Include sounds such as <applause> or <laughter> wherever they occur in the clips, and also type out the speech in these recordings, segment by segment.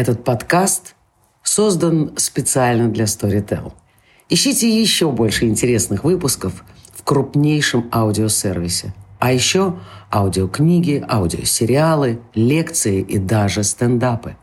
Этот подкаст создан специально для Storytel. Ищите еще больше интересных выпусков в крупнейшем аудиосервисе. А еще аудиокниги, аудиосериалы, лекции и даже стендапы.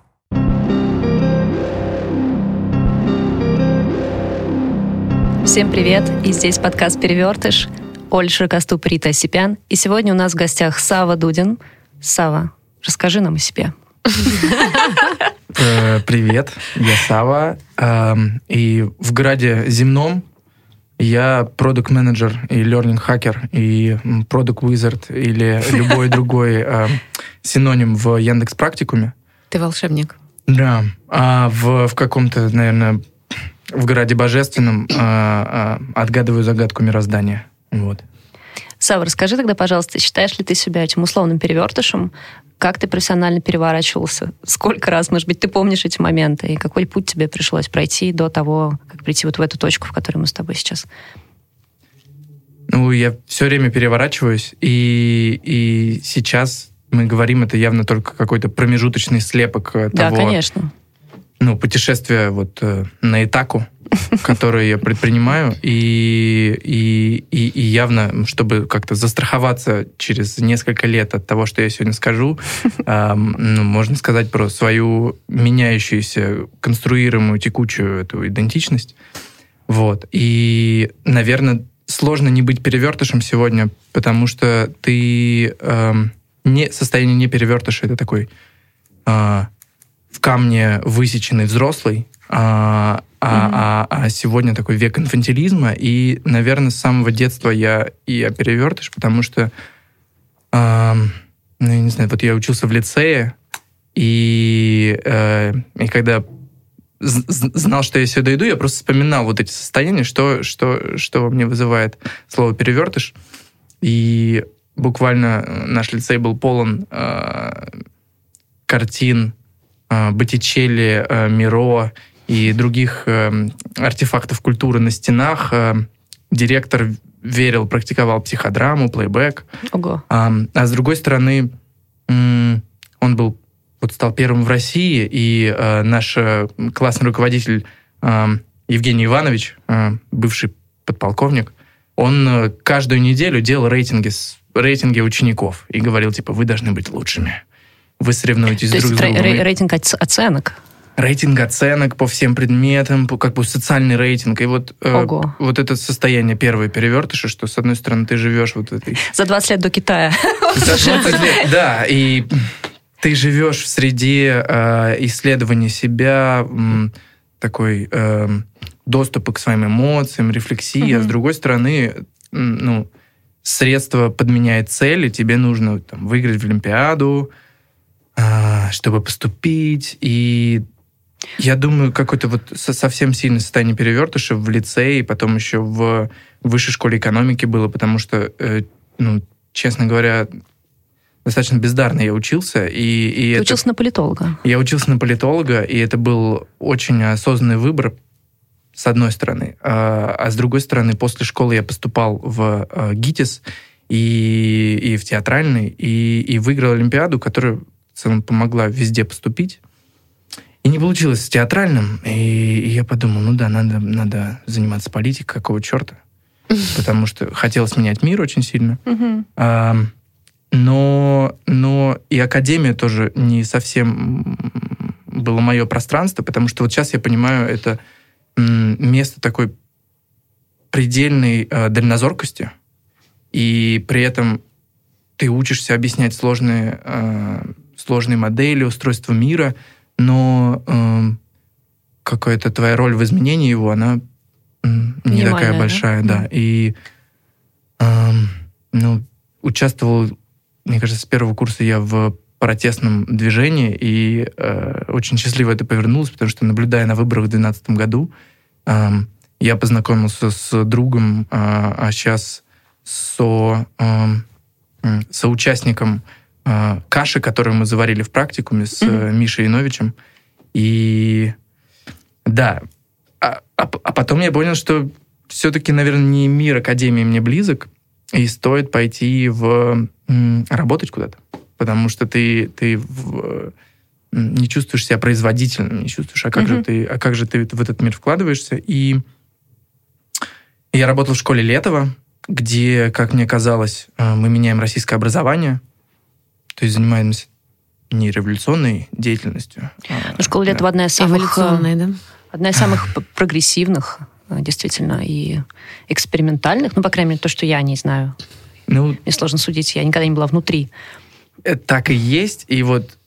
Всем привет! И здесь подкаст «Перевертыш». Оль Широкоступ, Рита Осипян. И сегодня у нас в гостях Сава Дудин. Сава, расскажи нам о себе. <laughs> Э, привет, я Сава. Эм, и в граде земном я продукт менеджер и learning хакер и продукт wizard или <laughs> любой другой эм, синоним в Яндекс Практикуме. Ты волшебник. Да. А в, в каком-то, наверное, в граде божественном э, отгадываю загадку мироздания. Вот. Сава, расскажи тогда, пожалуйста, считаешь ли ты себя этим условным перевертышем? Как ты профессионально переворачивался? Сколько раз, может быть, ты помнишь эти моменты? И какой путь тебе пришлось пройти до того, как прийти вот в эту точку, в которой мы с тобой сейчас? Ну, я все время переворачиваюсь, и, и сейчас мы говорим, это явно только какой-то промежуточный слепок того... Да, конечно. Ну, путешествия вот э, на Итаку, <laughs> которые я предпринимаю, и, и, и, и явно, чтобы как-то застраховаться через несколько лет от того, что я сегодня скажу, <laughs> э, ну, можно сказать про свою меняющуюся, конструируемую, текучую эту идентичность. Вот. И, наверное, сложно не быть перевертышем сегодня, потому что ты э, не, состояние не перевертыша, это такой э, в камне высеченный взрослый, а, а, а, а сегодня такой век инфантилизма, и, наверное, с самого детства я и я перевертыш, потому что, э, ну, я не знаю, вот я учился в лицее, и, э, и когда знал, что я сюда иду, я просто вспоминал вот эти состояния, что, что, что мне вызывает слово «перевертыш». И буквально наш лицей был полон э, картин э, Боттичелли, э, Миро и других э, артефактов культуры на стенах. Э, директор верил, практиковал психодраму, плейбэк. Ого. А, а с другой стороны, он был вот стал первым в России, и э, наш э, классный руководитель э, Евгений Иванович, э, бывший подполковник, он э, каждую неделю делал рейтинги, рейтинги учеников и говорил, типа, вы должны быть лучшими. Вы соревнуетесь То друг с другом. рейтинг оценок? рейтинг оценок по всем предметам, по, как бы социальный рейтинг. И вот, э, вот это состояние первой перевертыша, что, с одной стороны, ты живешь вот этой... За 20 лет до Китая. <laughs> За 20 лет, да. И ты живешь в среде э, исследования себя, э, такой э, доступа к своим эмоциям, рефлексии, mm-hmm. а с другой стороны, ну, средство подменяет цели, тебе нужно там, выиграть в Олимпиаду, э, чтобы поступить, и я думаю, какое-то вот совсем сильное состояние перевертыша в лицее, и потом еще в высшей школе экономики было, потому что, э, ну, честно говоря, достаточно бездарно я учился. И, и Ты это... учился на политолога? Я учился на политолога, и это был очень осознанный выбор, с одной стороны. А, а с другой стороны, после школы я поступал в а, ГИТИС и, и в театральный, и, и выиграл Олимпиаду, которая в целом помогла везде поступить. И не получилось с театральным, и, и я подумал, ну да, надо, надо заниматься политикой, какого черта? <laughs> Потому что хотелось менять мир очень сильно. А, но, но и академия тоже не совсем было мое пространство, потому что вот сейчас я понимаю, это место такой предельной э, дальнозоркости, и при этом ты учишься объяснять сложные, э, сложные модели устройства мира, но э, какая-то твоя роль в изменении его, она э, не такая большая, да. да. И э, ну, участвовал, мне кажется, с первого курса я в протестном движении, и э, очень счастливо это повернулось, потому что, наблюдая на выборах в 2012 году, э, я познакомился с другом, э, а сейчас со, э, соучастником э, каши, которую мы заварили в практикуме с mm-hmm. Мишей Яновичем. И да, а, а, а потом я понял, что все-таки, наверное, не мир Академии мне близок, и стоит пойти в м, работать куда-то. Потому что ты, ты в, не чувствуешь себя производительным, не чувствуешь, а как, mm-hmm. же ты, а как же ты в этот мир вкладываешься. И я работал в школе Летова, где, как мне казалось, э, мы меняем российское образование, то есть занимаемся не революционной деятельностью. А, ну, школа Летова да. одна из самых... да? Одна из самых прогрессивных, действительно, и экспериментальных, ну, по крайней мере, то, что я не знаю. Ну, Мне сложно судить, я никогда не была внутри. Это так и есть, и вот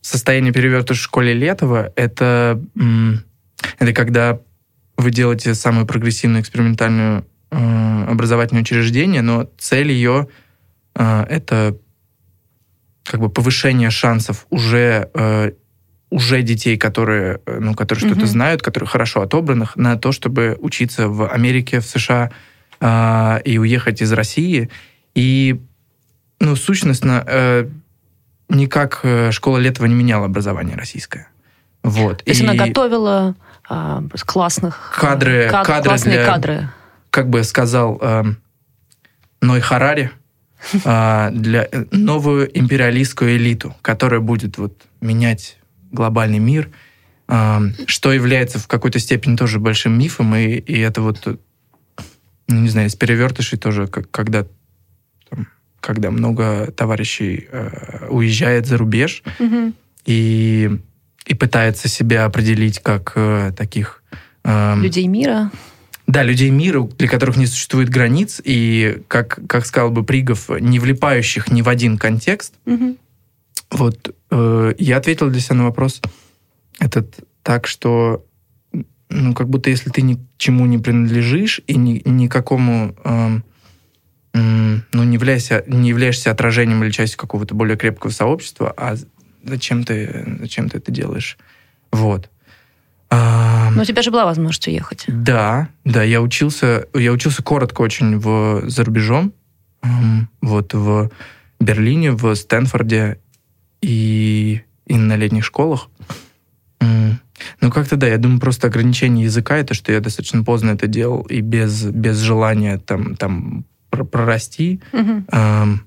состояние перевертыша в школе Летова, это, это когда вы делаете самую прогрессивную экспериментальную э, образовательное учреждение, но цель ее э, это как бы повышение шансов уже э, уже детей, которые, э, ну, которые mm-hmm. что-то знают, которые хорошо отобранных, на то, чтобы учиться в Америке, в США э, и уехать из России. И, ну, сущностно, э, никак э, школа Летова не меняла образование российское. Вот. То есть и... она готовила э, классных... Кадры, кад, кадры классные для, кадры. Как бы сказал э, Ной Харари, для новую империалистскую элиту, которая будет вот менять глобальный мир, э, что является в какой-то степени тоже большим мифом, и, и это вот, ну, не знаю, из перевертышей тоже, как, когда когда много товарищей э, уезжает за рубеж mm-hmm. и, и пытается себя определить как э, таких... Э, людей мира. Да, людей мира, для которых не существует границ, и, как, как сказал бы Пригов, не влипающих ни в один контекст. Mm-hmm. Вот э, я ответил для себя на вопрос этот так, что ну, как будто если ты ни к чему не принадлежишь и ни, никакому... Э, ну, не, являешься, не являешься отражением или частью какого-то более крепкого сообщества, а зачем ты, зачем ты это делаешь? Вот. Но у тебя же была возможность уехать. Да, да, я учился, я учился коротко очень в, за рубежом, вот в Берлине, в Стэнфорде и, и на летних школах. Ну, как-то да, я думаю, просто ограничение языка, это что я достаточно поздно это делал, и без, без желания там, там прорасти. Угу. Эм,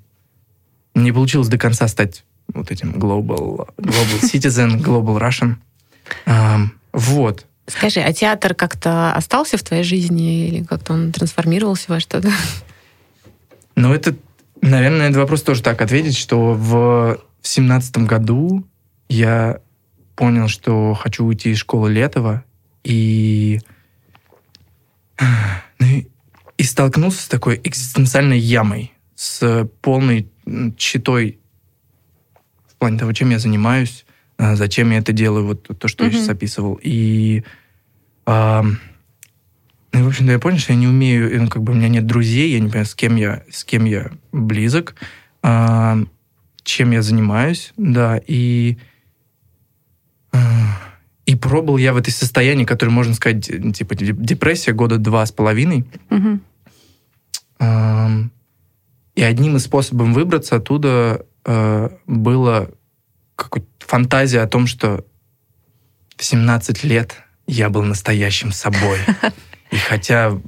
не получилось до конца стать вот этим global, <laughs> global citizen, global Russian. Эм, вот. Скажи, а театр как-то остался в твоей жизни или как-то он трансформировался во что-то? Ну, это, наверное, на этот вопрос тоже так ответить, что в семнадцатом году я понял, что хочу уйти из школы Летова, и, ну, и столкнулся с такой экзистенциальной ямой, с полной читой в плане того, чем я занимаюсь, зачем я это делаю, вот то, что mm-hmm. я сейчас описывал. И, а, ну, в общем-то, я понял, что я не умею, ну, как бы у меня нет друзей, я не понимаю, с кем я, с кем я близок, а, чем я занимаюсь, да, и а, и пробовал я в этой состоянии, которое, можно сказать, типа депрессия года два с половиной. Угу. И одним из способов выбраться оттуда э, было какая-то фантазия о том, что в 17 лет я был настоящим собой. <laughs> И хотя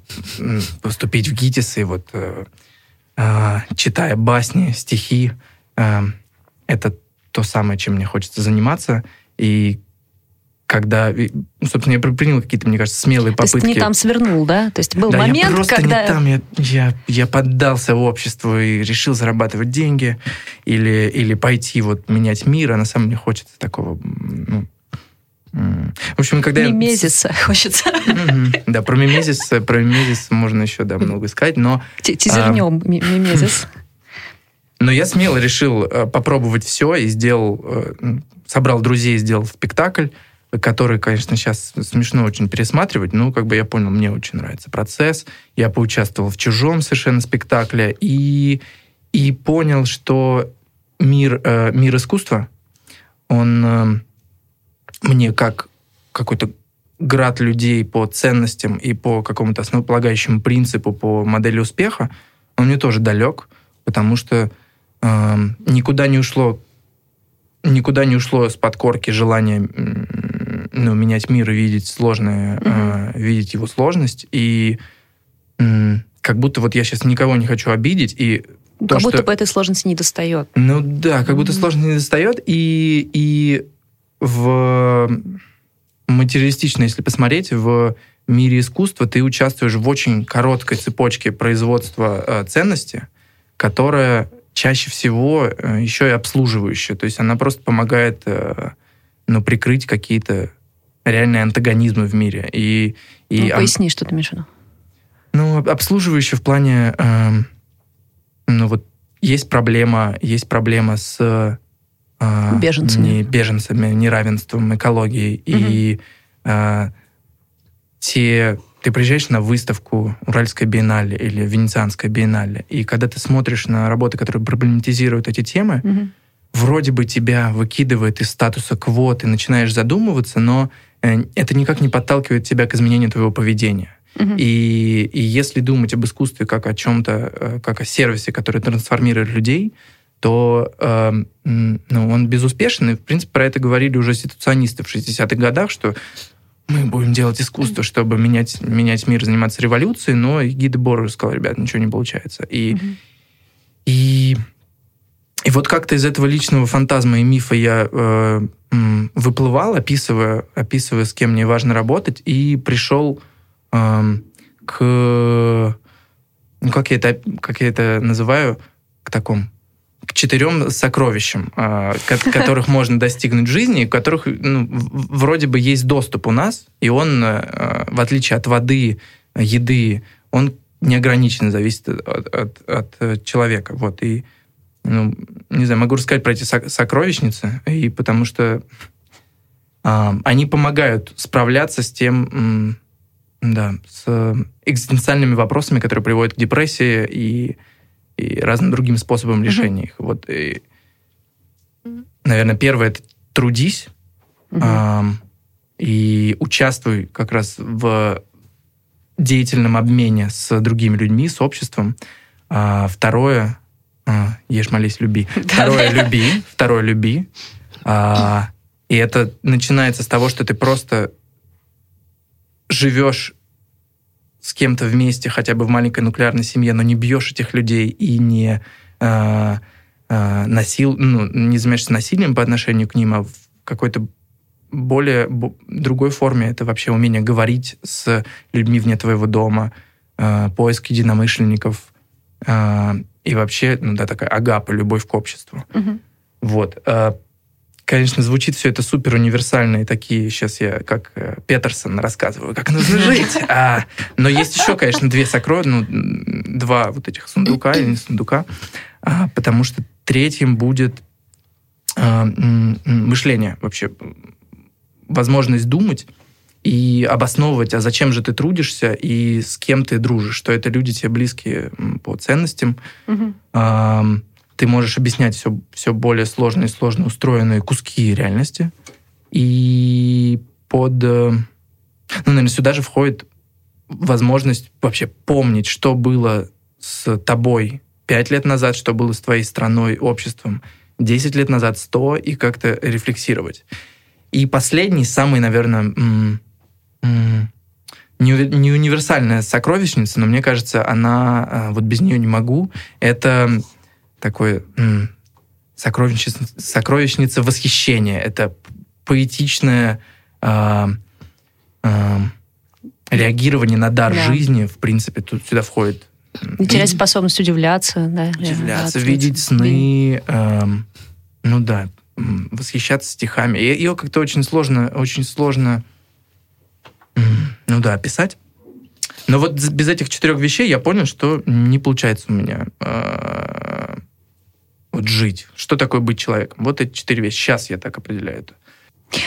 поступить в ГИТИС и вот э, э, читая басни, стихи, это то самое, чем мне хочется заниматься. И когда, ну, собственно, я принял какие-то, мне кажется, смелые попытки. То есть не там свернул, да? То есть был да, момент, я просто когда... не там, я, я, я поддался обществу и решил зарабатывать деньги или, или пойти вот менять мир, а на самом деле хочется такого, ну, в общем, когда Мимезиса я... <laughs> хочется. Да, про мимезис, про мимезис можно еще да, много сказать, но... Тизернем а, мимезис. Но я смело решил э, попробовать все и сделал, э, собрал друзей, сделал спектакль, который, конечно, сейчас смешно очень пересматривать, но как бы я понял, мне очень нравится процесс. Я поучаствовал в чужом совершенно спектакле и, и понял, что мир, э, мир искусства, он э, мне как какой-то град людей по ценностям и по какому-то основополагающему принципу, по модели успеха, он мне тоже далек, потому что э, никуда не ушло никуда не ушло с подкорки желание ну, менять мир и видеть сложное, угу. э, видеть его сложность. И э, как будто вот я сейчас никого не хочу обидеть, и то, как будто что... бы этой сложности не достает. Ну да, как будто mm-hmm. сложности не достает, и, и в материалистично, если посмотреть, в мире искусства ты участвуешь в очень короткой цепочке производства э, ценности, которая чаще всего э, еще и обслуживающая. То есть она просто помогает э, ну, прикрыть какие-то реальные антагонизмы в мире. И, и ну, поясни, об... что ты имеешь в виду. Ну, обслуживающая в плане... Э, ну, вот есть проблема, есть проблема с... Э, беженцами. Не, беженцами, неравенством, экологией. Угу. И э, те ты приезжаешь на выставку Уральской биеннале или Венецианской биеннале, и когда ты смотришь на работы, которые проблематизируют эти темы, угу. вроде бы тебя выкидывает из статуса кво, ты начинаешь задумываться, но это никак не подталкивает тебя к изменению твоего поведения. Угу. И, и если думать об искусстве как о чем-то, э, как о сервисе, который трансформирует людей, то э, ну, он безуспешен. И, в принципе, про это говорили уже ситуационисты в 60-х годах, что мы будем делать искусство, чтобы менять, менять мир, заниматься революцией, но гид Бору сказал, ребят, ничего не получается. И, mm-hmm. и, и вот как-то из этого личного фантазма и мифа я э, выплывал, описывая, описывая, с кем мне важно работать, и пришел э, к, ну, как я это, как я это называю, к такому к четырем сокровищам, а, <laughs> которых можно достигнуть в жизни, которых ну, вроде бы есть доступ у нас, и он, а, в отличие от воды, еды, он неограниченно зависит от, от, от э, человека. Вот, и, ну, не знаю, могу рассказать про эти сокровищницы, и потому что а, они помогают справляться с тем, да, с экзистенциальными вопросами, которые приводят к депрессии и и разным другим способом решения их. Вот, и, наверное, первое это трудись э, и участвуй как раз в деятельном обмене с другими людьми, с обществом. А второе, а, ешь, молись, люби. <laughs> Второе, люби. Второе, люби. А, и это начинается с того, что ты просто живешь с кем-то вместе, хотя бы в маленькой нуклеарной семье, но не бьешь этих людей и не э, насил, ну, не занимаешься насилием по отношению к ним, а в какой-то более бо, другой форме это вообще умение говорить с людьми вне твоего дома, э, поиск единомышленников э, и вообще, ну да, такая агапа, любовь к обществу. Угу. Вот. Э, Конечно, звучит все это супер универсально, и такие, сейчас я как э, Петерсон рассказываю, как нужно <laughs> жить. А, но есть еще, конечно, две сокровища, ну, два вот этих сундука или не сундука, а, потому что третьим будет а, мышление вообще, возможность думать и обосновывать, а зачем же ты трудишься и с кем ты дружишь, что это люди тебе близкие по ценностям. Угу. А, ты можешь объяснять все, все более сложные и сложно устроенные куски реальности. И под... Э, ну, наверное, сюда же входит возможность вообще помнить, что было с тобой пять лет назад, что было с твоей страной, обществом, 10 лет назад, 100, и как-то рефлексировать. И последний, самый, наверное, не, не универсальная сокровищница, но мне кажется, она, э, вот без нее не могу, это такой сокровищница, сокровищница восхищения. Это поэтичное э, э, реагирование на дар да. жизни. В принципе, тут сюда входит... Терять способность удивляться. Да, удивляться, видеть сны. Э, ну да, восхищаться стихами. Ее как-то очень сложно, очень сложно, ну да, описать. Но вот без этих четырех вещей я понял, что не получается у меня э, вот жить. Что такое быть человеком? Вот эти четыре вещи. Сейчас я так определяю это.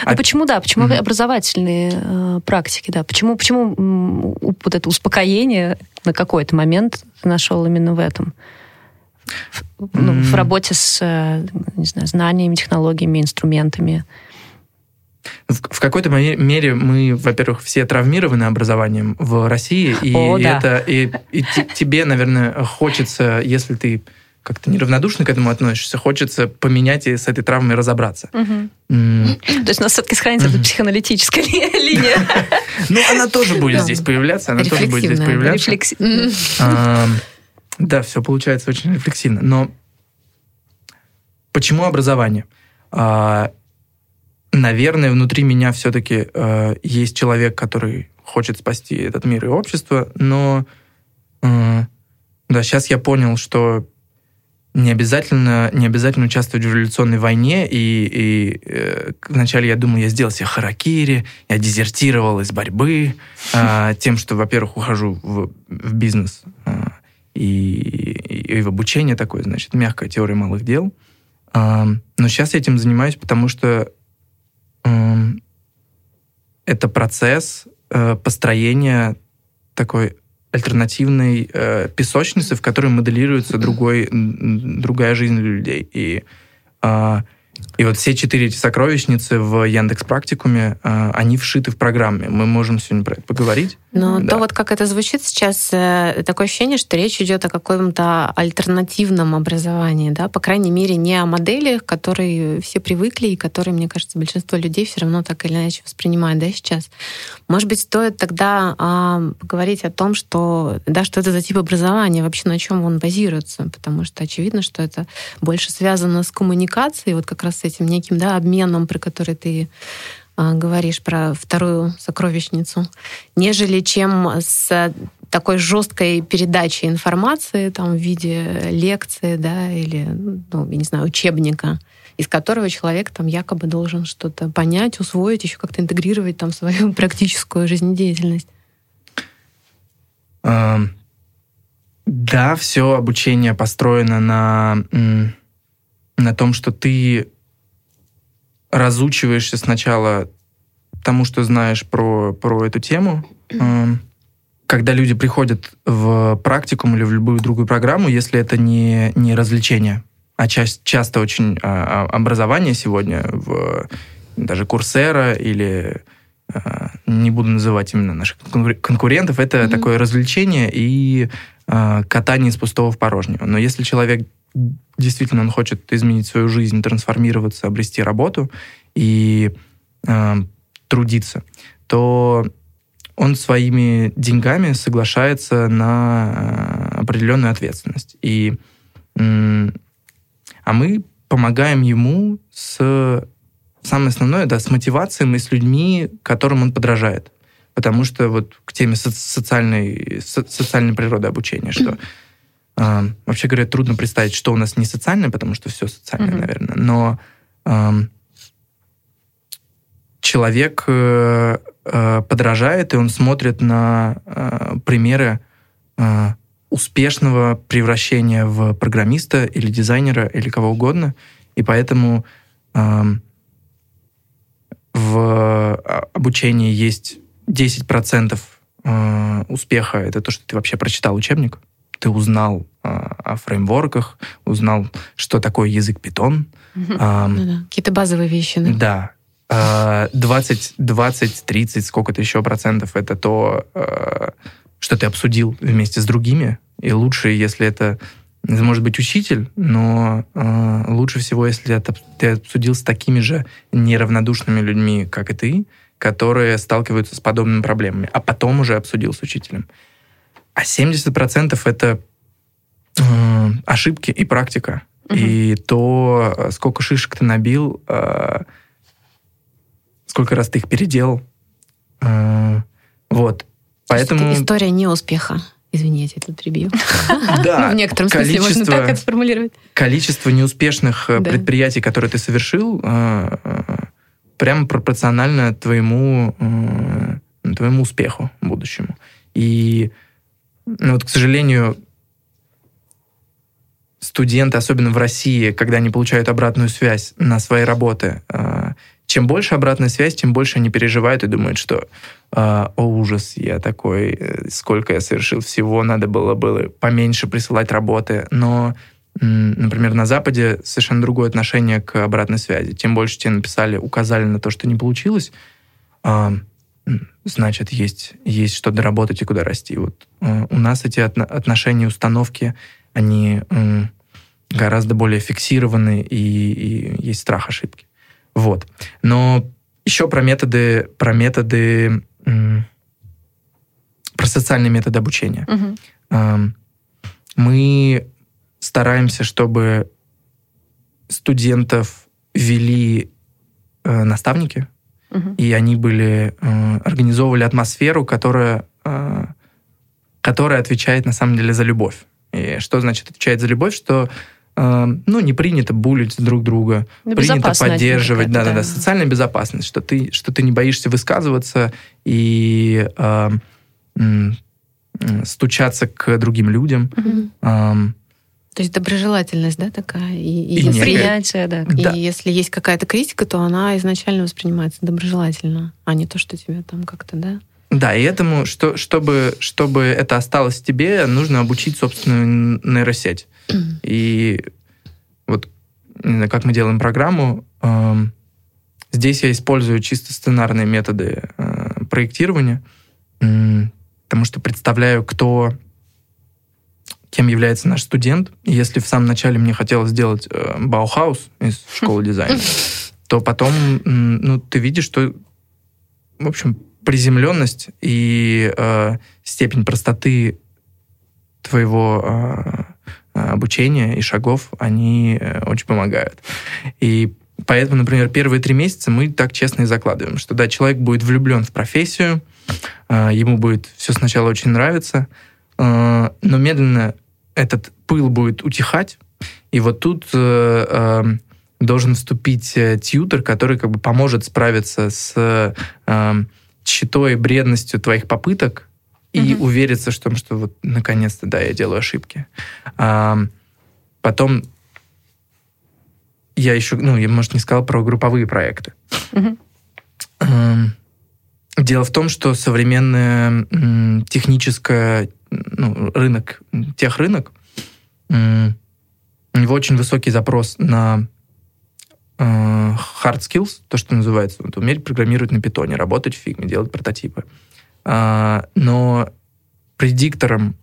А, а почему, да, почему mm-hmm. образовательные э, практики, да? Почему, почему м, вот это успокоение на какой-то момент ты нашел именно в этом? В, ну, mm-hmm. в работе с, э, не знаю, знаниями, технологиями, инструментами? В, какой-то мере мы, во-первых, все травмированы образованием в России, и, О, да. это и, и тебе, наверное, хочется, если ты как-то неравнодушно к этому относишься, хочется поменять и с этой травмой разобраться. Угу. То есть у нас все-таки сохранится эта психоаналитическая линия. Ну, она тоже будет здесь появляться, она тоже будет здесь появляться. Да, все получается очень рефлексивно. Но почему образование? Наверное, внутри меня все-таки э, есть человек, который хочет спасти этот мир и общество, но э, да, сейчас я понял, что не обязательно, не обязательно участвовать в революционной войне, и, и э, вначале я думал, я сделал себе харакири, я дезертировал из борьбы, э, тем, что, во-первых, ухожу в, в бизнес э, и, и, и в обучение такое, значит, мягкая теория малых дел. Э, но сейчас я этим занимаюсь, потому что это процесс э, построения такой альтернативной э, песочницы, в которой моделируется другой, другая жизнь людей. И э, и вот все четыре эти сокровищницы в Яндекс Практикуме, а, они вшиты в программе. Мы можем сегодня про это поговорить. Но да. то вот как это звучит сейчас, э, такое ощущение, что речь идет о каком-то альтернативном образовании, да, по крайней мере, не о моделях, которые все привыкли и которые, мне кажется, большинство людей все равно так или иначе воспринимают, да, сейчас. Может быть, стоит тогда а, поговорить о том, что, да, что это за тип образования, вообще на чем он базируется, потому что очевидно, что это больше связано с коммуникацией, вот как раз с этим неким да, обменом, про который ты а, говоришь про вторую сокровищницу, нежели чем с такой жесткой передачей информации там, в виде лекции да, или, ну, я не знаю, учебника, из которого человек там якобы должен что-то понять, усвоить, еще как-то интегрировать там, свою <laughs> практическую жизнедеятельность. Да, все обучение построено на, на том, что ты разучиваешься сначала тому, что знаешь про, про эту тему. Эм, когда люди приходят в практикум или в любую другую программу, если это не, не развлечение, а часть, часто очень а, а, образование сегодня в даже Курсера или а, не буду называть именно наших конкурентов, это mm-hmm. такое развлечение и катание из пустого в порожнего. Но если человек действительно он хочет изменить свою жизнь, трансформироваться, обрести работу и э, трудиться, то он своими деньгами соглашается на э, определенную ответственность. И, э, а мы помогаем ему с самое основное, да, с мотивацией и с людьми, которым он подражает. Потому что вот к теме социальной, социальной природы обучения, что э, <clears throat> вообще говоря, трудно представить, что у нас не социальное, потому что все социальное, mm-hmm. наверное, но э, человек э, э, подражает, и он смотрит на э, примеры э, успешного превращения в программиста или дизайнера или кого угодно, и поэтому э, в а, обучении есть 10% э, успеха, это то, что ты вообще прочитал учебник, ты узнал э, о фреймворках, узнал, что такое язык. Угу. Э, ну, да. Какие-то базовые вещи, да? Да. 20, 20, 30, сколько-то еще процентов это то, э, что ты обсудил вместе с другими. И лучше, если это, это может быть учитель, но лучше всего, если это, ты обсудил с такими же неравнодушными людьми, как и ты, которые сталкиваются с подобными проблемами, а потом уже обсудил с учителем. А 70% это э, ошибки и практика. Угу. И то, сколько шишек ты набил, э, сколько раз ты их переделал. Э, вот. Поэтому... История неуспеха. Извините, я тут прибью. Да. <laughs> В некотором смысле можно так это сформулировать. Количество неуспешных э, предприятий, которые ты совершил, э, э, прямо пропорционально твоему, твоему успеху будущему. И ну, вот, к сожалению, студенты, особенно в России, когда они получают обратную связь на свои работы, э, чем больше обратная связь, тем больше они переживают и думают, что э, «О, ужас, я такой, э, сколько я совершил всего, надо было было поменьше присылать работы». Но, например, на Западе совершенно другое отношение к обратной связи. Тем больше тебе написали, указали на то, что не получилось, значит, есть, есть что доработать и куда расти. Вот э, у нас эти отношения, установки, они гораздо более фиксированы, и, и есть страх ошибки. Вот. Но еще про методы, про методы, про социальные методы обучения. Угу. Мы стараемся, чтобы студентов вели э, наставники, Мгм. и они были э, организовывали атмосферу, которая э, которая отвечает на самом деле за любовь. И что значит отвечает за любовь? Что э, ну не принято булить друг друга, Ну, принято поддерживать, да, да, да, социальная безопасность, что ты что ты не боишься высказываться и э, м, стучаться к другим людям. Мгм. Эм, То есть доброжелательность, да, такая? И, и И Принятие, да. и Да. если есть какая-то критика, то она изначально воспринимается доброжелательно, а не то, что тебе там как-то, да? Да, и этому, что, чтобы, чтобы это осталось в тебе, нужно обучить собственную нейросеть. И вот не знаю, как мы делаем программу, эм, здесь я использую чисто сценарные методы э, проектирования, м, потому что представляю, кто кем является наш студент. И если в самом начале мне хотелось сделать э, Баухаус из школы дизайна, <laughs> то потом, ну, ты видишь, что, в общем, приземленность и э, степень простоты твоего э, обучения и шагов, они э, очень помогают. И поэтому, например, первые три месяца мы так честно и закладываем, что да, человек будет влюблен в профессию, э, ему будет все сначала очень нравиться, э, но медленно этот пыл будет утихать, и вот тут э, э, должен вступить э, тьютер, который как бы поможет справиться с э, щитой, бредностью твоих попыток и Мгм. увериться в том, что вот наконец-то, да, я делаю ошибки. А, потом я еще, ну, я, может, не сказал про групповые проекты. Мгм. Эм, Дело в том, что современная м, техническая, ну, рынок, м, техрынок, м, у него очень высокий запрос на э, hard skills, то, что называется, вот, уметь программировать на питоне, работать в фигме, делать прототипы. А, но предиктором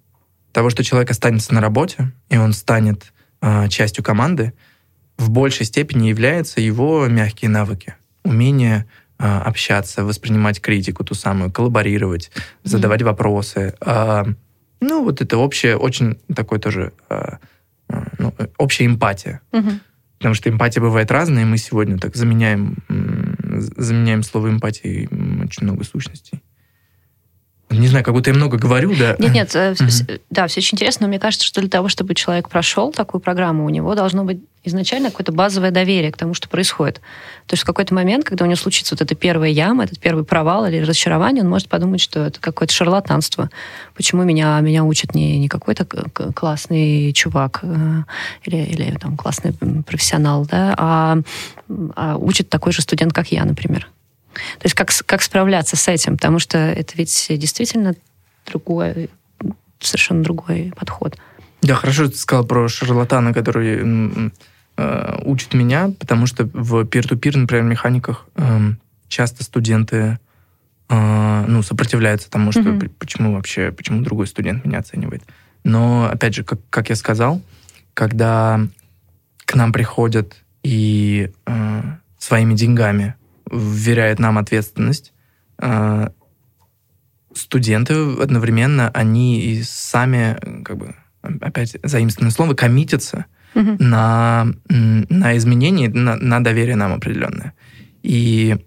того, что человек останется на работе, и он станет а, частью команды, в большей степени являются его мягкие навыки. Умение а, общаться, воспринимать критику, ту самую, коллаборировать, задавать вопросы. А, ну, вот это общее, очень такое тоже, а, а, ну, э, общая эмпатия. Мгм. Потому что эмпатия бывает разная, и мы сегодня так заменяем, заменяем слово эмпатии очень много сущностей. Не знаю, как будто я много говорю, да? Нет, нет, вс- да, все очень интересно, но мне кажется, что для того, чтобы человек прошел такую программу, у него должно быть изначально какое-то базовое доверие к тому, что происходит. То есть в какой-то момент, когда у него случится вот эта первая яма, этот первый провал или разочарование, он может подумать, что это какое-то шарлатанство. Почему меня, меня учит не, не какой-то классный чувак э, или, или там, классный профессионал, да, а, а учит такой же студент, как я, например. То есть как, как справляться с этим? Потому что это ведь действительно другой, совершенно другой подход. Да, хорошо, ты сказал про шарлатана, который э, учит меня, потому что в peer-to-peer, например, механиках эм, часто студенты э, ну, сопротивляются тому, что п- почему вообще, почему другой студент меня оценивает. Но, опять же, как, как я сказал, когда к нам приходят и э, своими деньгами вверяют нам ответственность, э, студенты одновременно, они и сами, как бы, опять заимствованное слово, коммитятся Мгм. на, на изменения, на, на доверие нам определенное. И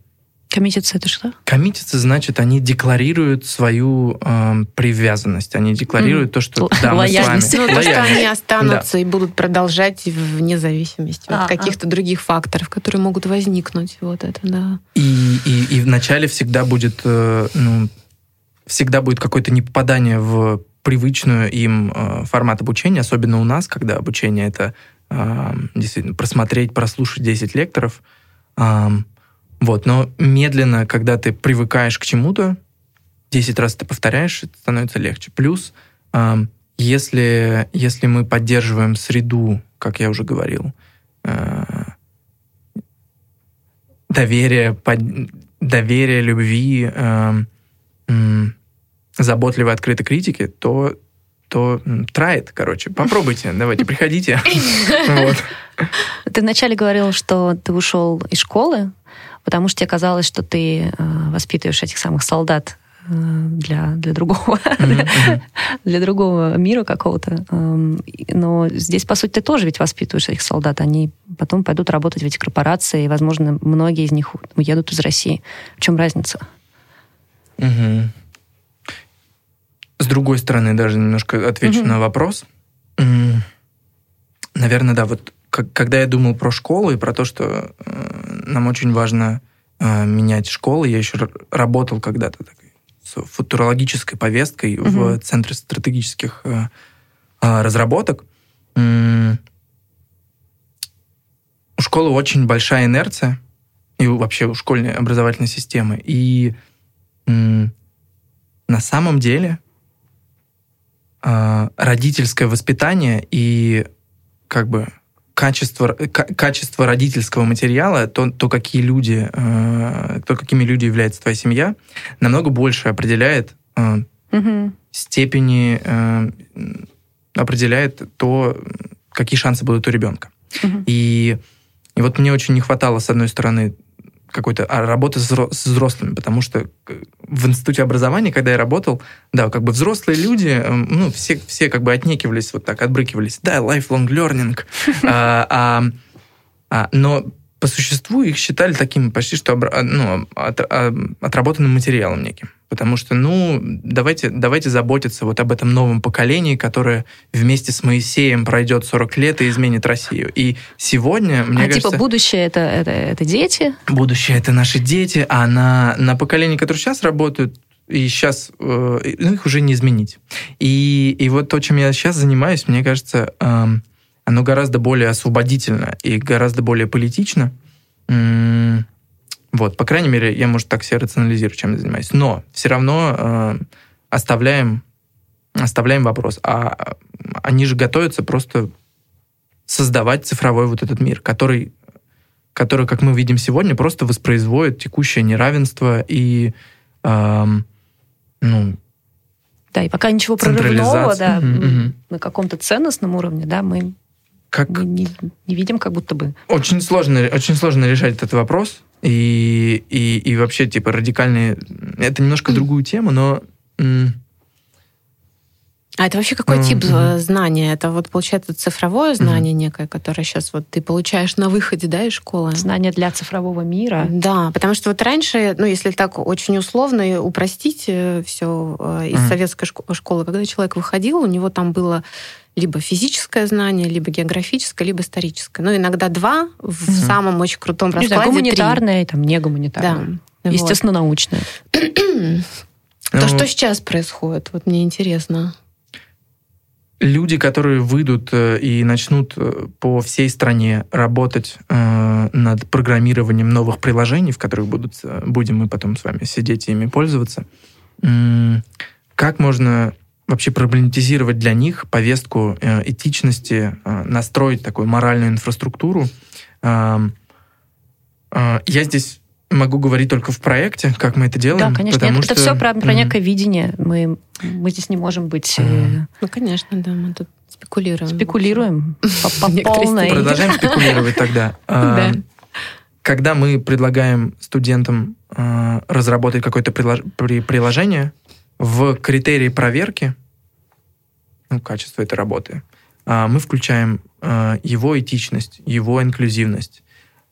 Коммититься это что? коммитятся, значит, они декларируют свою эм, привязанность, они декларируют Мгм. то, что да, мы с вами. лояльность. Ну, то, что они останутся и будут продолжать вне зависимости А, от каких-то других факторов, которые могут возникнуть. Вот это, да. И, и, и вначале всегда будет, э, ну, всегда будет какое-то непопадание в привычную им э, формат обучения, особенно у нас, когда обучение это э, действительно просмотреть, прослушать 10 лекторов. Ам, вот, но медленно, когда ты привыкаешь к чему-то, 10 раз ты повторяешь, это становится легче. Плюс, ам, если, если мы поддерживаем среду, как я уже говорил, э, доверие, под- доверие, любви, эм, м, заботливой, открытой критики, то то трает, короче. Попробуйте, <laughs> давайте, приходите. <laughs> Ты вначале говорил, что ты ушел из школы, потому что тебе казалось, что ты э, воспитываешь этих самых солдат для, для другого, <laughs> для другого мира какого-то. Эм, но здесь, по сути, ты тоже ведь воспитываешь этих солдат. Они потом пойдут работать в эти корпорации, и, возможно, многие из них уедут из России. В чем разница? С другой стороны, даже немножко отвечу на вопрос. Наверное, да, вот когда я думал про школу и про то, что э, нам очень важно э, менять школы, я еще работал когда-то так, с футурологической повесткой угу. в Центре стратегических э, разработок. У школы очень большая инерция, и вообще у школьной образовательной системы. И на самом деле родительское воспитание и как бы качество, качество родительского материала, то, то какие люди, э, то, какими люди является твоя семья, намного больше определяет э, угу. степени, э, определяет то, какие шансы будут у ребенка. Угу. И, и вот мне очень не хватало, с одной стороны, какой-то а, работы с взрослыми, потому что в институте образования, когда я работал, да, как бы взрослые люди, эм, ну, все, все как бы отнекивались, вот так, отбрыкивались. Да, lifelong learning. <laughs> а, а, а, но по существу их считали таким почти что ну, от, а, отработанным материалом неким. Потому что, ну, давайте, давайте заботиться вот об этом новом поколении, которое вместе с Моисеем пройдет 40 лет и изменит Россию. И сегодня, мне а кажется... типа будущее это, это, это дети? Будущее это наши дети, а на, на поколении, которые сейчас работают, и сейчас э, их уже не изменить. И, и вот то, чем я сейчас занимаюсь, мне кажется, э, оно гораздо более освободительно и гораздо более политично. Вот, по крайней мере, я, может, так себе рационализирую, чем я занимаюсь. Но все равно э, оставляем, оставляем вопрос. А они же готовятся просто создавать цифровой вот этот мир, который, который, как мы видим сегодня, просто воспроизводит текущее неравенство и, э, ну, да, и пока ничего прорывного, да, на каком-то ценностном уровне, да, мы как... не, не, не видим, как будто бы. Очень сложно, очень сложно решать этот вопрос. И, и, и вообще, типа, радикальные... Это немножко другую тему, но... А это вообще какой тип mm-hmm. знания? Это вот, получается, цифровое знание mm-hmm. некое, которое сейчас вот ты получаешь на выходе, да, из школы? Знание для цифрового мира. Да, потому что вот раньше, ну, если так очень условно упростить э, все э, из mm-hmm. советской школы, когда человек выходил, у него там было либо физическое знание, либо географическое, либо историческое. Ну, иногда два, в mm самом очень крутом раскладе знаю, гуманитарное, три. там, не гуманитарное. Да. Естественно, вот. научное. То, ну, что сейчас происходит, вот мне интересно. Люди, которые выйдут э, и начнут э, по всей стране работать э, над программированием новых приложений, в которых будут, будем мы потом с вами сидеть и ими пользоваться, как можно вообще проблематизировать для них повестку этичности, настроить такую моральную инфраструктуру. Я здесь могу говорить только в проекте, как мы это делаем. Да, конечно. Потому Нет, что... Это все про, про некое mm-hmm. видение. Мы, мы здесь не можем быть... Mm-hmm. Ну, конечно, да, мы тут спекулируем. Спекулируем по, по <laughs> полной. Продолжаем спекулировать тогда. <laughs> Да. Когда мы предлагаем студентам разработать какое-то приложение, в критерии проверки ну, качества этой работы а, мы включаем а, его этичность, его инклюзивность.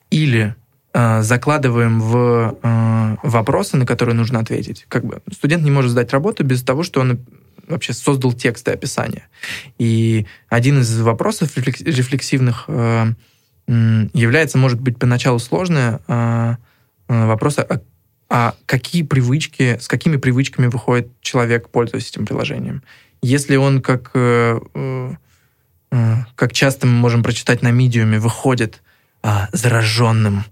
Или а, закладываем в вопросы, на которые нужно ответить. Как бы студент не может сдать работу без того, что он вообще создал текст и описание. И один из вопросов рефлексивных является, может быть, поначалу сложное, вопрос, а а какие привычки, с какими привычками выходит человек, пользуясь этим приложением. Если он, как, э, э, э, как часто мы можем прочитать на медиуме, выходит а, зараженным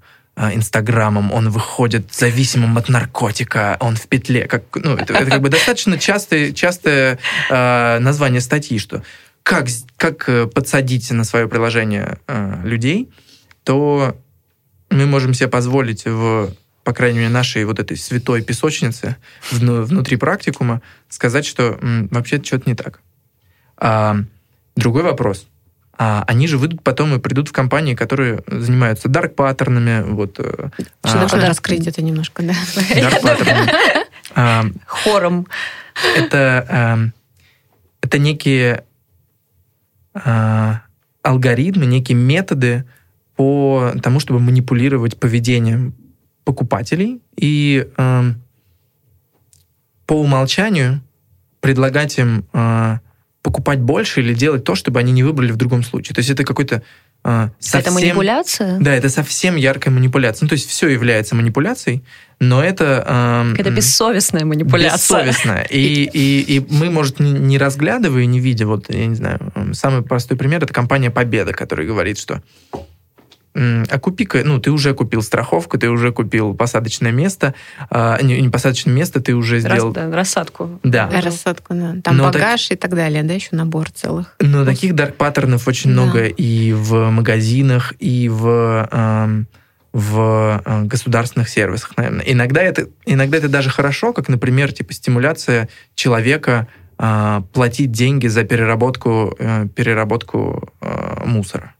Инстаграмом, он выходит зависимым от наркотика, он в петле. Как, ну, это, это как бы достаточно частое, частое а, название статьи, что как, как подсадить на свое приложение а, людей, то мы можем себе позволить в по крайней мере, нашей вот этой святой песочницы внутри практикума, сказать, что вообще что-то не так. А, другой вопрос. А они же выйдут потом и придут в компании, которые занимаются дарк-паттернами. Вот, э, Что а, такое раскрыть это немножко, да? Дарк-паттерны. <laughs> а, Хором. это, эм, это некие а, алгоритмы, некие методы по тому, чтобы манипулировать поведением покупателей и по умолчанию предлагать им э, покупать больше или делать то, чтобы они не выбрали в другом случае. То есть это какой-то э, Это манипуляция? Да, это совсем яркая манипуляция. Ну, то есть все является манипуляцией, но это... эм, Это бессовестная манипуляция. Бессовестно. И, и, и мы, может, не, не разглядывая, не видя, вот, я не знаю, самый простой пример, это компания «Победа», которая говорит, что а купи-ка, ну, ты уже купил страховку, ты уже купил посадочное место, а, не, не посадочное место, ты уже сделал... да, рассадку. Да. Рассадку, да. Там Но так- багаж и так далее, да, еще набор целых. Но таких дарк-паттернов очень Да. много и в магазинах, и в, эм, в э, государственных сервисах, наверное. Иногда это, иногда это даже хорошо, как, например, типа стимуляция человека э, платить деньги за переработку, э, переработку э, мусора.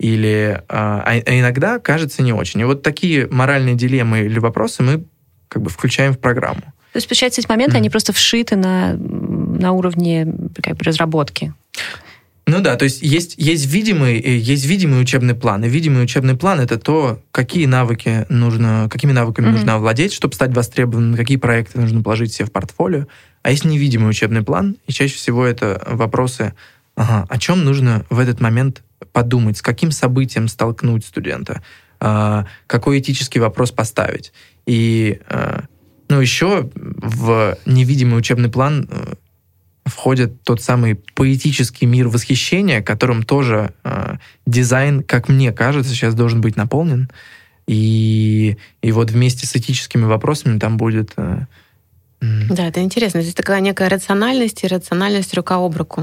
Или, э, а, а иногда кажется не очень. И вот такие моральные дилеммы или вопросы мы как бы включаем в программу. То есть, получается, эти моменты, Мгм. они просто вшиты на, на уровне как бы, разработки. Ну да, то есть есть, есть, видимый, э, есть видимый учебный план. И видимый учебный план это то, какие навыки нужно, какими навыками Мгм. нужно овладеть, чтобы стать востребованным, какие проекты нужно положить себе в портфолио. А есть невидимый учебный план, и чаще всего это вопросы, ага, о чем нужно в этот момент подумать, с каким событием столкнуть студента, а, какой этический вопрос поставить. И а, ну, еще в невидимый учебный план э, входит тот самый поэтический мир восхищения, которым тоже э, дизайн, как мне кажется, сейчас должен быть наполнен. И, и вот вместе с этическими вопросами там будет... э, м, Да, это интересно. Здесь такая некая рациональность и рациональность рука об руку.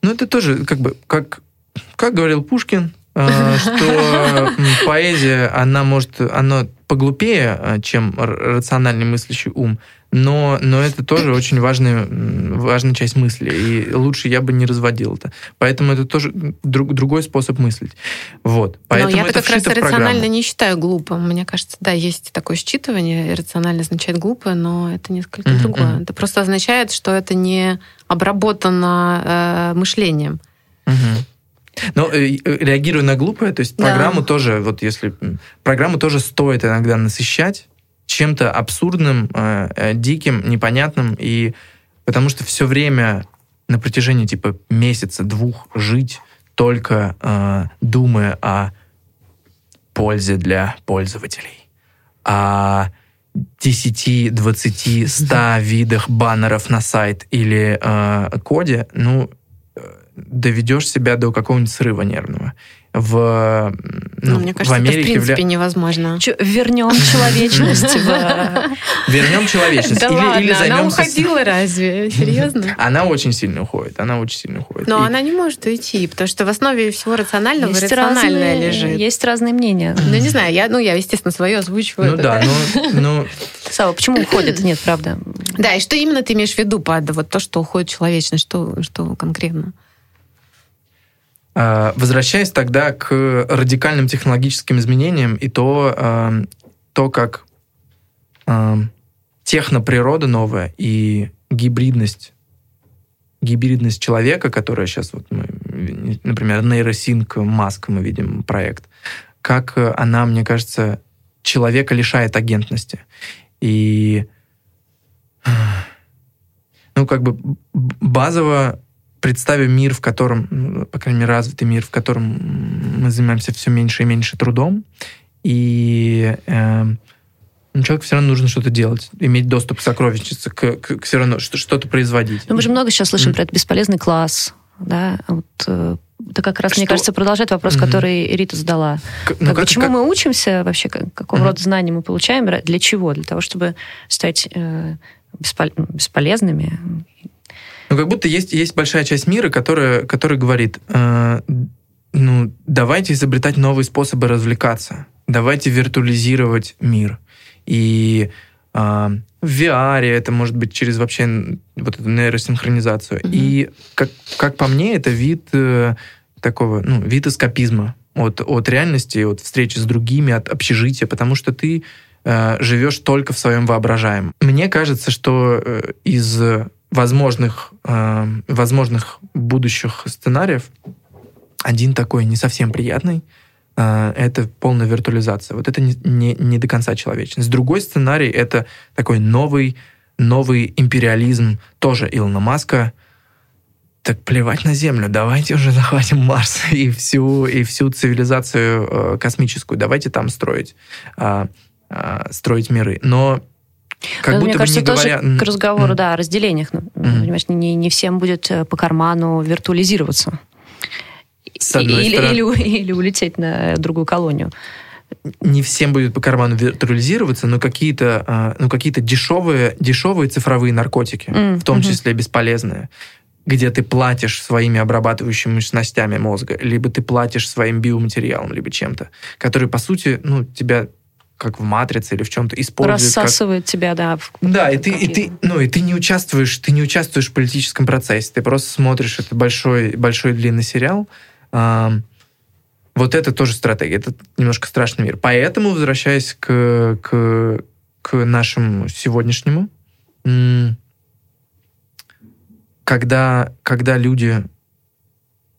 Ну, это тоже как бы, как, как говорил Пушкин, э, что поэзия, она может, она поглупее, э, чем рациональный мыслящий ум, но, но это тоже очень важная, важная часть мысли, и лучше я бы не разводил это. Поэтому это тоже друг- другой способ мыслить. Вот. Поэтому Но я это как раз рационально не считаю глупым. Мне кажется, да, есть такое считывание, рационально означает глупое, но это несколько Мгм, другое. Это просто означает, что это не обработано э, мышлением. Мгм. Но э, э, реагируя на глупое, то есть Да. программу тоже, вот если программу тоже стоит иногда насыщать чем-то абсурдным, э, диким, непонятным, и потому что все время на протяжении типа месяца, двух жить только э, думая о пользе для пользователей, о 10, 20, 100 видах баннеров на сайт или э, коде, ну, доведешь себя до какого-нибудь срыва нервного. В, Ну, ну, мне в кажется, это в Америке принципе вля- невозможно. Чё, вернем человечность в... вернем человечность. Да ладно, она уходила разве? <laughs> Серьезно? <laughs> Она очень сильно уходит, она очень сильно уходит. Но она не может уйти, потому что в основе всего рационального Есть рациональное разные- лежит. Есть разные мнения. Ну, не знаю, я, ну, я, естественно, свое озвучиваю. Ну да, но, но Сава, почему уходит? Нет, правда. Да, и что именно ты имеешь в виду под вот то, что уходит человечность? Что, что конкретно? А, Возвращаясь тогда к радикальным технологическим изменениям и то, эм, то как эм, техноприрода новая и гибридность, гибридность человека, которая сейчас, вот мы, например, нейросинк Маск, мы видим проект, как она, мне кажется, человека лишает агентности. И ну, как бы базово представим мир, в котором, ну, по крайней мере, развитый мир, в котором мы занимаемся все меньше и меньше трудом, и эм, ну, человеку все равно нужно что-то делать, иметь доступ к сокровищнице, к, к- к все равно что- что-то производить. Ну, мы же много сейчас слышим Мгм. про этот бесполезный класс. Да? Вот, э, это как раз, мне Что- кажется, продолжает вопрос, Мгм. который Рита задала. К- ну, Как- как- почему как- мы учимся вообще, как- какого Мгм. рода знания мы получаем, для чего? Для того, чтобы стать э, беспол- бесполезными. Ну, как будто есть, есть большая часть мира, которая, которая говорит, э, ну, давайте изобретать новые способы развлекаться, давайте виртуализировать мир. И э, в VR это может быть через вообще вот эту нейросинхронизацию. Мгм. И как, как по мне, это вид э, такого, ну, вид эскапизма от, от реальности, от встречи с другими, от общежития, потому что ты э, живешь только в своем воображаемом. Мне кажется, что э, из возможных, э, возможных будущих сценариев один такой не совсем приятный э, это полная виртуализация. Вот это не, не, не до конца человечность. Другой сценарий это такой новый, новый империализм тоже Илона Маска. Так плевать на Землю, давайте уже захватим Марс и всю, и всю цивилизацию э, космическую. Давайте там строить, э, э, строить миры. Но как Но, будто мне бы кажется, не тоже говоря... к разговору, М. да, о разделениях. Ну, Мгм. Понимаешь, не, не всем будет э, по карману виртуализироваться. Или, стороны- или, или улететь на другую колонию. не всем будет по карману виртуализироваться, но какие-то а, ну, какие-то дешевые, дешевые цифровые наркотики, М, в том мгм. числе бесполезные, где ты платишь своими обрабатывающими мощностями мозга, либо ты платишь своим биоматериалом, либо чем-то, который, по сути, ну, тебя как в матрице или в чем-то использует как Рассасывает тебя, да. в- да, и ты, и ты, ну, и ты не участвуешь, ты не участвуешь в политическом процессе, ты просто смотришь этот большой, большой длинный сериал. Ам, вот это тоже стратегия, это немножко страшный мир. Поэтому, возвращаясь к, к, к нашему сегодняшнему, когда, когда люди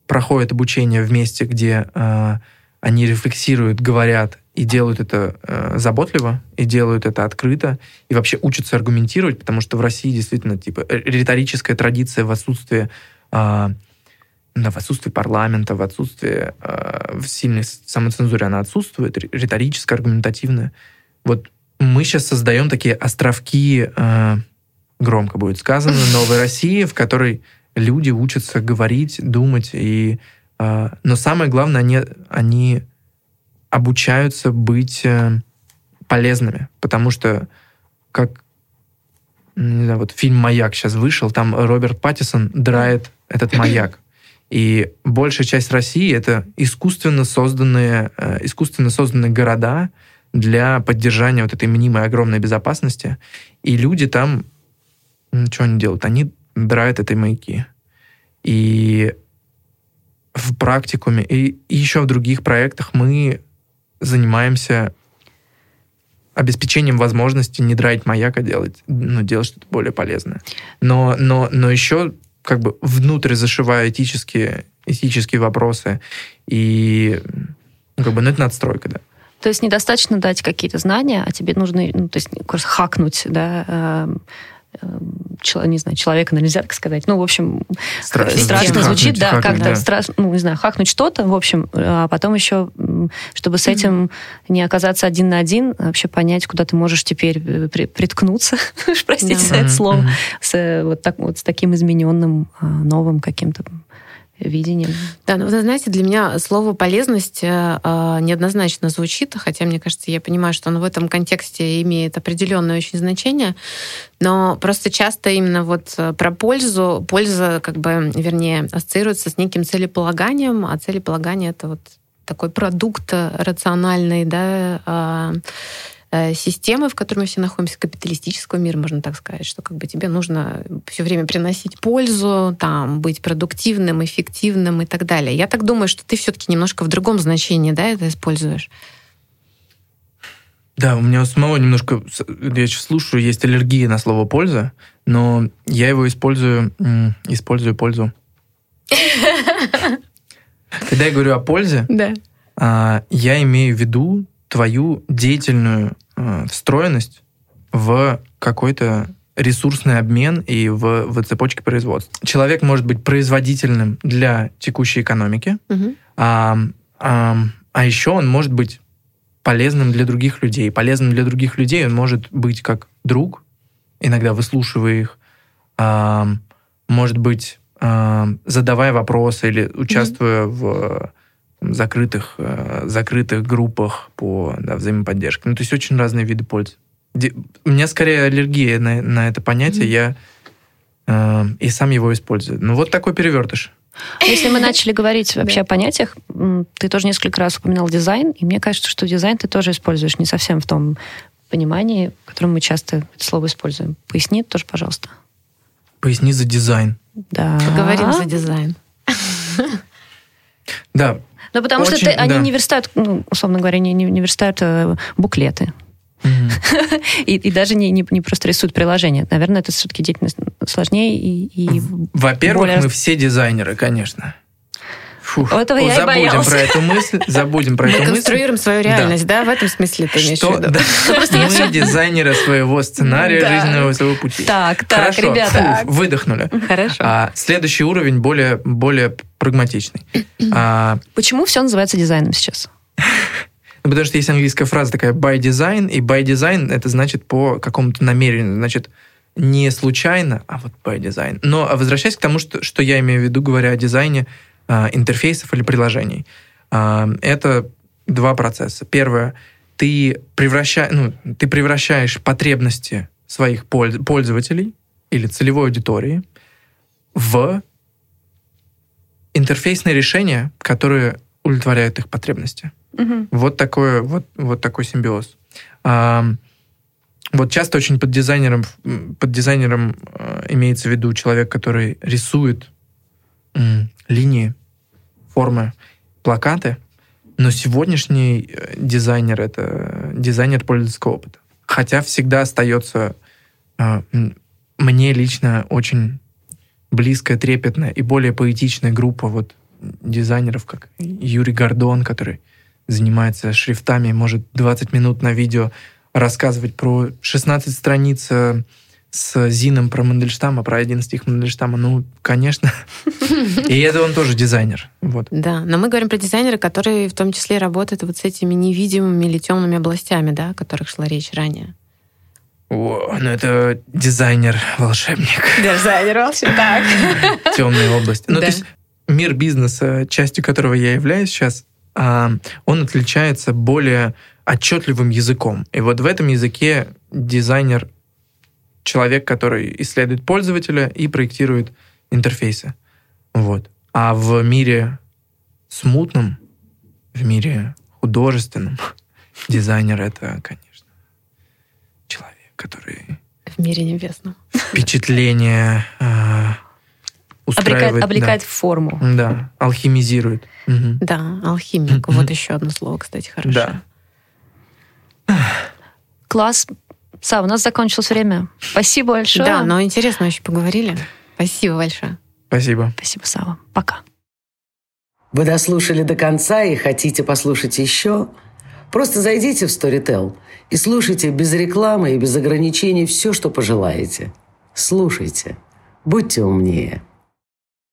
проходят обучение в месте, где а, они рефлексируют, говорят и делают это э, заботливо, и делают это открыто, и вообще учатся аргументировать, потому что в России действительно типа риторическая традиция в отсутствии а, да, в отсутствии парламента, в отсутствии э, в сильной самоцензуре она отсутствует, ри- риторическая, аргументативная. Вот мы сейчас создаем такие островки, э, громко будет сказано, новой России, в которой люди учатся говорить, думать, и, э, но самое главное, они, они обучаются быть э, полезными, потому что как не знаю, вот фильм «Маяк» сейчас вышел, там Роберт Паттисон драет этот маяк. И большая часть России — это искусственно созданные, э, искусственно созданные города для поддержания вот этой мнимой огромной безопасности. И люди там, м, что они делают? Они драют этой маяки. И в практикуме, и еще в других проектах мы занимаемся обеспечением возможности не драить маяк, а делать, ну, делать что-то более полезное. Но, но, но еще как бы внутрь зашивая этические, этические вопросы. И ну, как бы, ну, это надстройка, да. То есть недостаточно дать какие-то знания, а тебе нужно, ну, то есть, хакнуть, да, эм, не знаю, человека нельзя так сказать. Ну, в общем, Страшно, страшно звучит, звучит, да, хакнуть, как-то да. страшно, ну, не знаю, хакнуть что-то, в общем, а потом еще, чтобы с этим не оказаться один на один, вообще понять, куда ты можешь теперь э, при- приткнуться, <laughs> простите за это слово, с, э, вот, так, вот с таким измененным, а, новым каким-то видением. Да, ну, вы знаете, для меня слово полезность э, э, неоднозначно звучит, хотя, мне кажется, я понимаю, что оно в этом контексте имеет определенное очень значение, но просто часто именно вот э, про пользу, польза, как бы, вернее, ассоциируется с неким целеполаганием, а целеполагание — это вот такой продукт рациональный, да, системы, в которой мы все находимся, капиталистического мира, можно так сказать, что как бы тебе нужно все время приносить пользу, там, быть продуктивным, эффективным и так далее. Я так думаю, что ты все-таки немножко в другом значении, да, это используешь. Да, у меня у самого немножко, я сейчас слушаю, есть аллергия на слово «польза», но я его использую, использую пользу. <laughs> Когда я говорю о пользе, Да. а, я имею в виду твою деятельную а, встроенность в какой-то ресурсный обмен и в, в цепочке производства. Человек может быть производительным для текущей экономики, а, а, а еще он может быть полезным для других людей. Полезным для других людей он может быть как друг, иногда выслушивая их, а, может быть, а, задавая вопросы или участвуя в там, закрытых, э, закрытых группах по да, взаимоподдержке. Ну, то есть очень разные виды пользы. Де- У меня скорее аллергия на, на это понятие, я э, и сам его использую. Ну, вот такой перевертыш. Если мы начали говорить вообще о понятиях, ты тоже несколько раз упоминал дизайн, и мне кажется, что дизайн ты тоже используешь не совсем в том понимании, в котором мы часто это слово используем. Поясни тоже, пожалуйста. Поясни за дизайн. Да. Поговорим за дизайн. Да, Ну, потому что Очень, ты- они да. не верстают, ну, условно говоря, не, не, не верстают э, буклеты. <laughs> и, и даже не, не, не просто рисуют приложение. Наверное, это все-таки деятельность сложнее и, и Во-первых, более... мы все дизайнеры, конечно. Фух. Этого я забудем и боялась. про эту мысль, забудем про Мы эту мысль. конструируем свою реальность, да. В этом смысле ты имеешь в виду? Да. я Мы дизайнеры своего сценария Да. жизненного своего пути. Так, так, Хорошо, ребята. выдохнули. Хорошо. А, следующий уровень более, более прагматичный. А, Почему все называется дизайном сейчас? ну, <laughs> потому что есть английская фраза такая by design, и by design это значит по какому-то намерению, значит не случайно, а вот by design. Но возвращаясь к тому, что, что я имею в виду, говоря о дизайне а, интерфейсов или приложений, а, это два процесса. Первое, ты, превраща, ну, ты превращаешь потребности своих польз- пользователей или целевой аудитории в интерфейсные решения, которые удовлетворяют их потребности. Вот, такое, вот, вот такой симбиоз. А, вот часто очень под дизайнером, под дизайнером э, имеется в виду человек, который рисует линии, формы, плакаты, но сегодняшний э, дизайнер — это дизайнер пользовательского опыта. Хотя всегда остается э, мне лично очень близкая, трепетная и более поэтичная группа вот дизайнеров, как Юрий Гордон, который занимается шрифтами, может 20 минут на видео рассказывать про 16 страниц э, с Зином про Мандельштама, про один стих Мандельштама. Ну, конечно. <laughs> И это он тоже дизайнер. Вот. Да, но мы говорим про дизайнера, которые в том числе работают вот с этими невидимыми или темными областями, да, о которых шла речь ранее. О, ну это дизайнер-волшебник. Дизайнер вообще так. <laughs> темные области. Ну, Да. то есть мир бизнеса, частью которого я являюсь сейчас, а, он отличается более отчетливым языком. И вот в этом языке дизайнер человек, который исследует пользователя и проектирует интерфейсы. Вот. А в мире смутном, в мире художественном, <laughs> дизайнер это, конечно, человек, который В мире небесном. впечатление а, устраивает. Облекает, да. в форму. Да, алхимизирует. Мгм. Да, алхимик. Вот еще одно слово, кстати, хорошее. Да. Класс. Са, у нас закончилось время. Спасибо большое. Да, но интересно очень поговорили. Спасибо большое. Спасибо. Спасибо, Сава. Пока. Вы дослушали до конца и хотите послушать еще? Просто зайдите в Storytel и слушайте без рекламы и без ограничений все, что пожелаете. Слушайте. Будьте умнее.